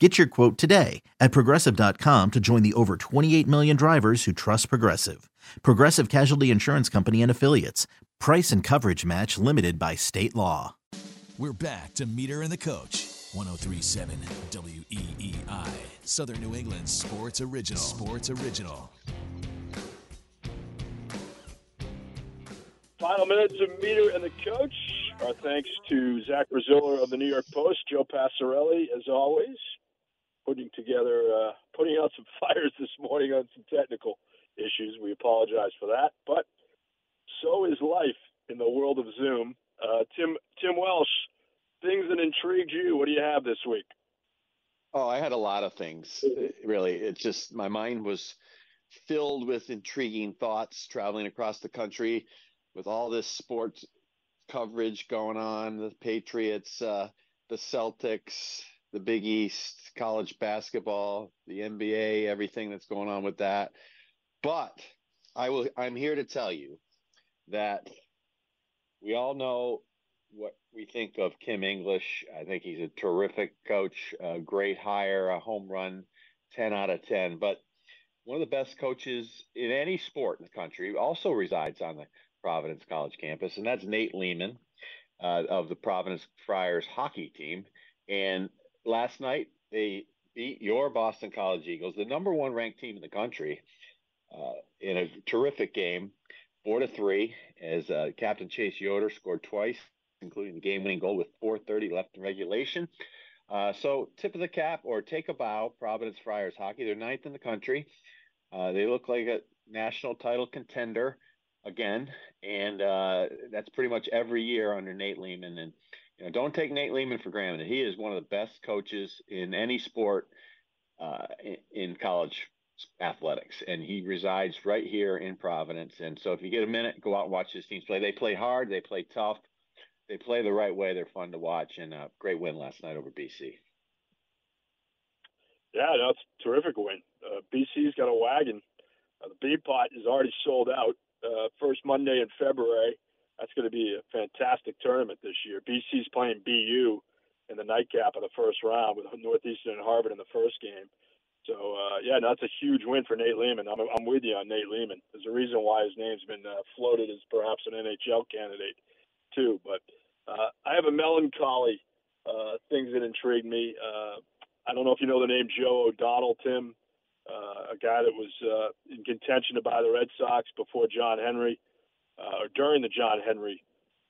Get your quote today at progressive.com to join the over 28 million drivers who trust Progressive. Progressive Casualty Insurance Company and Affiliates. Price and coverage match limited by state law. We're back to Meter and the Coach. 1037 WEEI. Southern New England Sports Original. Sports Original. Final minutes of Meter and the Coach. Our thanks to Zach Braziller of the New York Post, Joe Passarelli, as always putting together, uh, putting out some fires this morning on some technical issues. We apologize for that, but so is life in the world of Zoom. Uh, Tim Tim Welsh, things that intrigued you. What do you have this week? Oh, I had a lot of things. Really, it's just my mind was filled with intriguing thoughts traveling across the country with all this sports coverage going on. The Patriots, uh, the Celtics, the Big East, college basketball, the NBA, everything that's going on with that. But I will I'm here to tell you that we all know what we think of Kim English. I think he's a terrific coach, a great hire, a home run, 10 out of 10. But one of the best coaches in any sport in the country also resides on the Providence College campus, and that's Nate Leaman uh, of the Providence Friars hockey team. And last night they beat your Boston College Eagles, the number one ranked team in the country, uh, in a terrific game, four to three, as uh, Captain Chase Yoder scored twice, including the game-winning goal with 4:30 left in regulation. Uh, so tip of the cap or take a bow, Providence Friars hockey. They're ninth in the country. Uh, they look like a national title contender again, and uh, that's pretty much every year under Nate Leaman. And you know, don't take Nate Leaman for granted. He is one of the best coaches in any sport uh, in, college athletics, and he resides right here in Providence. And so, if you get a minute, go out and watch his teams play. They play hard, they play tough, they play the right way. They're fun to watch, and a great win last night over BC. Yeah, that's a terrific win. Uh, BC's got a wagon. Uh, the Beanpot is already sold out. Uh, first Monday in February that's going to be a fantastic tournament this year. BC's playing BU in the nightcap of the first round with Northeastern and Harvard in the first game. So uh, yeah, that's a huge win for Nate Leaman. I'm, I'm with you on Nate Leaman. There's a reason why his name's been uh, floated as perhaps an NHL candidate too. But uh, I have a melancholy uh, things that intrigue me. Uh, I don't know if you know the name Joe O'Donnell, Tim, uh, a guy that was uh, in contention to buy the Red Sox before John Henry uh, during the John Henry,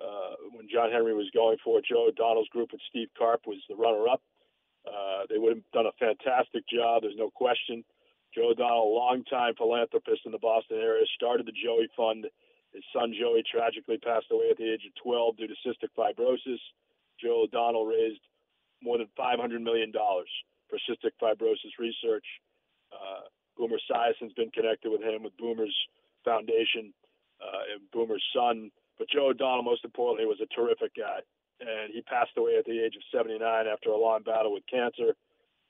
uh, when John Henry was going for it, Joe O'Donnell's group and Steve Karp was the runner-up. Uh, they would have done a fantastic job. There's no question. Joe O'Donnell, longtime philanthropist in the Boston area, started the Joey Fund. His son Joey tragically passed away at the age of 12 due to cystic fibrosis. Joe O'Donnell raised more than $500 million for cystic fibrosis research. Uh, Boomer Esiason's been connected with him with Boomer's foundation uh, Boomer's son. But Joe O'Donnell, most importantly, was a terrific guy, and he passed away at the age of 79 after a long battle with cancer.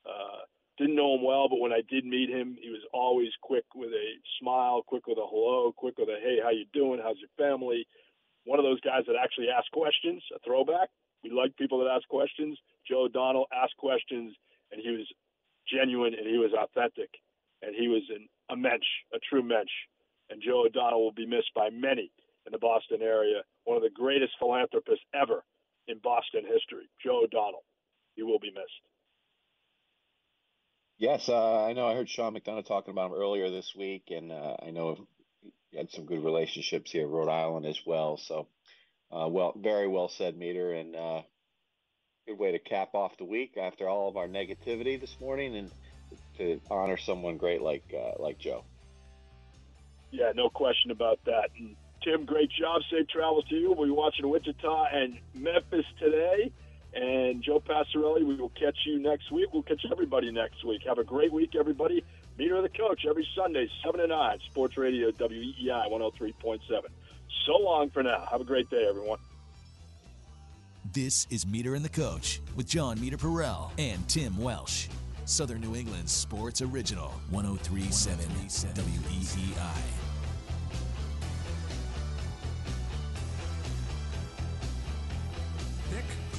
Uh, didn't know him well, but when I did meet him, he was always quick with a smile, quick with a hello, quick with a hey, how you doing? How's your family? One of those guys that actually asked questions, a throwback. We like people that ask questions. Joe O'Donnell asked questions, and he was genuine and he was authentic, and he was an, a mensch, a true mensch and Joe O'Donnell will be missed by many in the Boston area. One of the greatest philanthropists ever in Boston history, Joe O'Donnell. He will be missed. Yes, uh, I know. I heard Sean McDonough talking about him earlier this week, and uh, I know he had some good relationships here Rhode Island as well. So, uh, well, very well said, Meter, and uh, good way to cap off the week after all of our negativity this morning, and to honor someone great like uh, like Joe. Yeah, no question about that. And Tim, great job. Safe travels to you. We'll be watching Wichita and Memphis today. And Joe Passarelli, we will catch you next week. We'll catch everybody next week. Have a great week, everybody. Meter of the Coach every Sunday, 7 to 9, Sports Radio, WEEI 103.7. So long for now. Have a great day, everyone. This is Meter and the Coach with Jon Meterparel and Tim Welsh. Southern New England Sports Original, 1037 WEEI.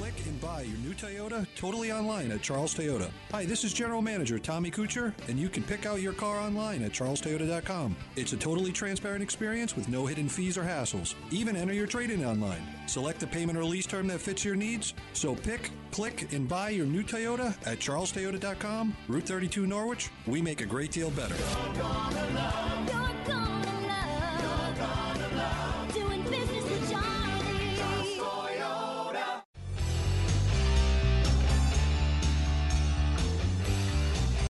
Click, and buy your new Toyota totally online at Charles Toyota. Hi, this is General Manager Tommy Kucher, and you can pick out your car online at charlestoyota.com. It's a totally transparent experience with no hidden fees or hassles. Even enter your trade in online. Select the payment or lease term that fits your needs. So pick, click, and buy your new Toyota at charlestoyota.com, Route 32 Norwich. We make a great deal better.